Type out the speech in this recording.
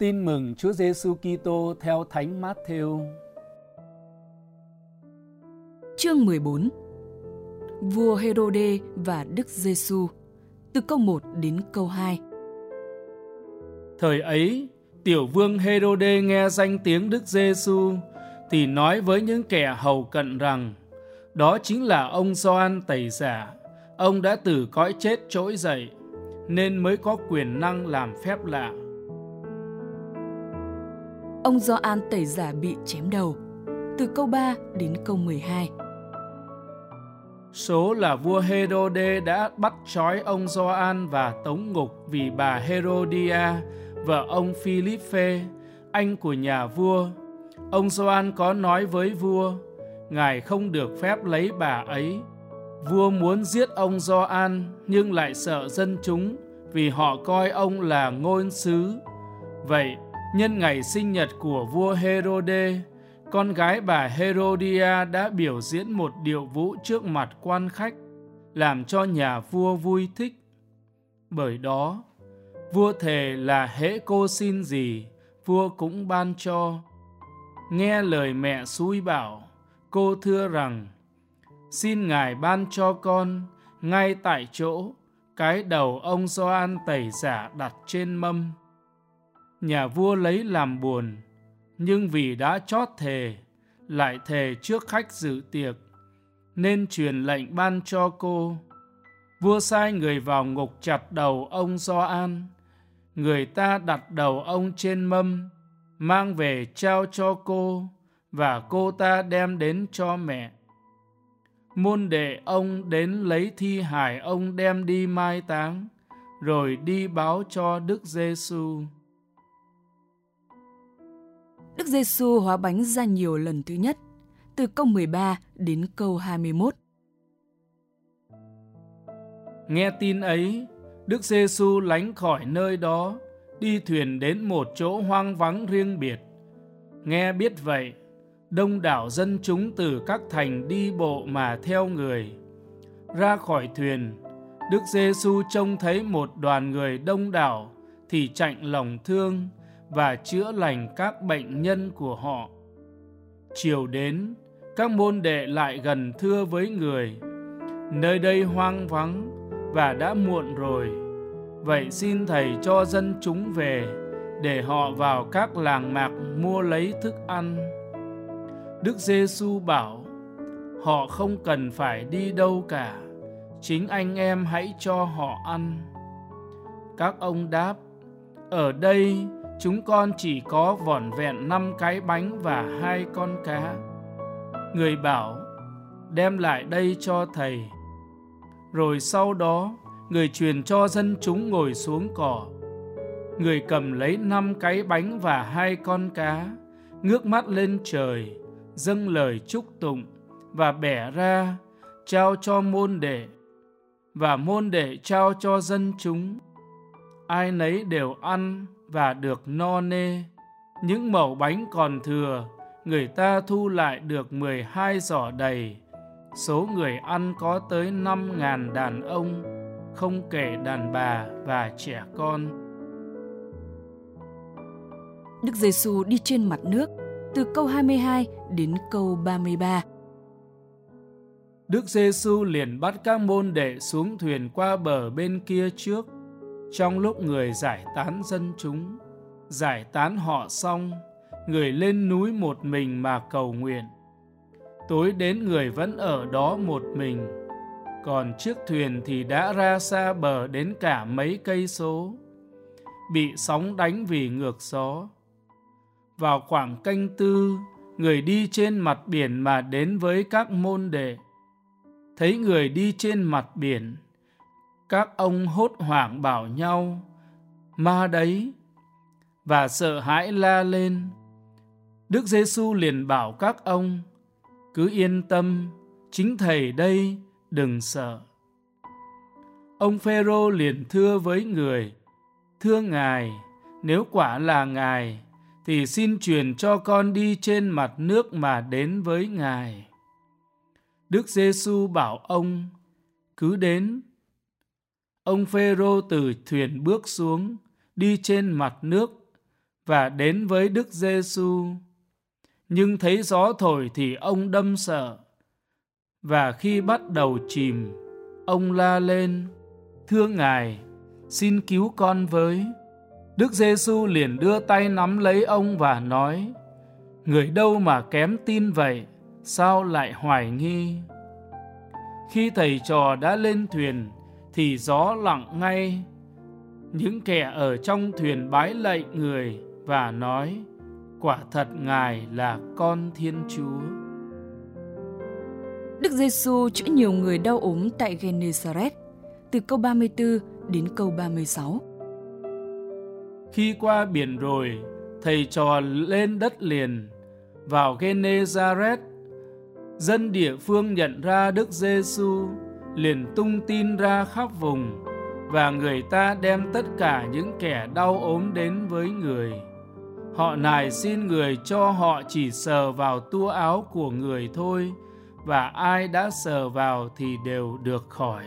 Tin mừng Chúa Giêsu Kitô theo Thánh Matthew. Chương 14. Vua Herode và Đức Giêsu. Từ câu 1 đến câu 2. Thời ấy, tiểu vương Herode nghe danh tiếng Đức Giêsu thì nói với những kẻ hầu cận rằng đó chính là ông Gioan Tẩy Giả. Ông đã từ cõi chết trỗi dậy nên mới có quyền năng làm phép lạ ông Gioan tẩy giả bị chém đầu. Từ câu 3 đến câu 12. Số là vua Herode đã bắt trói ông Gioan và tống ngục vì bà Herodia, vợ ông Philippe, anh của nhà vua. Ông Gioan có nói với vua, ngài không được phép lấy bà ấy. Vua muốn giết ông Gioan nhưng lại sợ dân chúng vì họ coi ông là ngôn sứ. Vậy Nhân ngày sinh nhật của vua Herode, con gái bà Herodia đã biểu diễn một điệu vũ trước mặt quan khách, làm cho nhà vua vui thích. Bởi đó, vua thề là hễ cô xin gì, vua cũng ban cho. Nghe lời mẹ xui bảo, cô thưa rằng, xin ngài ban cho con ngay tại chỗ cái đầu ông Gioan tẩy giả đặt trên mâm nhà vua lấy làm buồn, nhưng vì đã chót thề, lại thề trước khách dự tiệc, nên truyền lệnh ban cho cô. Vua sai người vào ngục chặt đầu ông Gioan, người ta đặt đầu ông trên mâm, mang về trao cho cô, và cô ta đem đến cho mẹ. Môn đệ ông đến lấy thi hài ông đem đi mai táng, rồi đi báo cho Đức Giêsu. Đức Giêsu hóa bánh ra nhiều lần thứ nhất, từ câu 13 đến câu 21. Nghe tin ấy, Đức Giêsu lánh khỏi nơi đó, đi thuyền đến một chỗ hoang vắng riêng biệt. Nghe biết vậy, đông đảo dân chúng từ các thành đi bộ mà theo người. Ra khỏi thuyền, Đức Giêsu trông thấy một đoàn người đông đảo thì chạnh lòng thương, và chữa lành các bệnh nhân của họ. Chiều đến, các môn đệ lại gần thưa với người, nơi đây hoang vắng và đã muộn rồi. Vậy xin Thầy cho dân chúng về để họ vào các làng mạc mua lấy thức ăn. Đức Giêsu bảo, họ không cần phải đi đâu cả, chính anh em hãy cho họ ăn. Các ông đáp, ở đây chúng con chỉ có vỏn vẹn năm cái bánh và hai con cá. Người bảo, đem lại đây cho thầy. Rồi sau đó, người truyền cho dân chúng ngồi xuống cỏ. Người cầm lấy năm cái bánh và hai con cá, ngước mắt lên trời, dâng lời chúc tụng và bẻ ra, trao cho môn đệ, và môn đệ trao cho dân chúng. Ai nấy đều ăn và được no nê. Những mẩu bánh còn thừa, người ta thu lại được 12 giỏ đầy. Số người ăn có tới 5.000 đàn ông, không kể đàn bà và trẻ con. Đức Giêsu đi trên mặt nước từ câu 22 đến câu 33. Đức Giêsu liền bắt các môn đệ xuống thuyền qua bờ bên kia trước trong lúc người giải tán dân chúng, giải tán họ xong, người lên núi một mình mà cầu nguyện. Tối đến người vẫn ở đó một mình, còn chiếc thuyền thì đã ra xa bờ đến cả mấy cây số, bị sóng đánh vì ngược gió. Vào khoảng canh tư, người đi trên mặt biển mà đến với các môn đệ. Thấy người đi trên mặt biển các ông hốt hoảng bảo nhau, ma đấy! Và sợ hãi la lên. Đức giêsu liền bảo các ông, cứ yên tâm, chính thầy đây, đừng sợ. Ông phêrô liền thưa với người, thưa ngài, nếu quả là ngài, thì xin truyền cho con đi trên mặt nước mà đến với ngài. Đức giêsu bảo ông, cứ đến Ông Phêrô từ thuyền bước xuống, đi trên mặt nước và đến với Đức Giêsu. Nhưng thấy gió thổi thì ông đâm sợ. Và khi bắt đầu chìm, ông la lên: "Thưa Ngài, xin cứu con với." Đức Giêsu liền đưa tay nắm lấy ông và nói: Người đâu mà kém tin vậy, sao lại hoài nghi? Khi thầy trò đã lên thuyền thì gió lặng ngay. Những kẻ ở trong thuyền bái lạy người và nói: Quả thật Ngài là con Thiên Chúa. Đức Giêsu chữa nhiều người đau ốm tại Gennesaret, từ câu 34 đến câu 36. Khi qua biển rồi, thầy trò lên đất liền, vào Gennesaret. Dân địa phương nhận ra Đức Giêsu liền tung tin ra khắp vùng, và người ta đem tất cả những kẻ đau ốm đến với người. Họ nài xin người cho họ chỉ sờ vào tua áo của người thôi, và ai đã sờ vào thì đều được khỏi.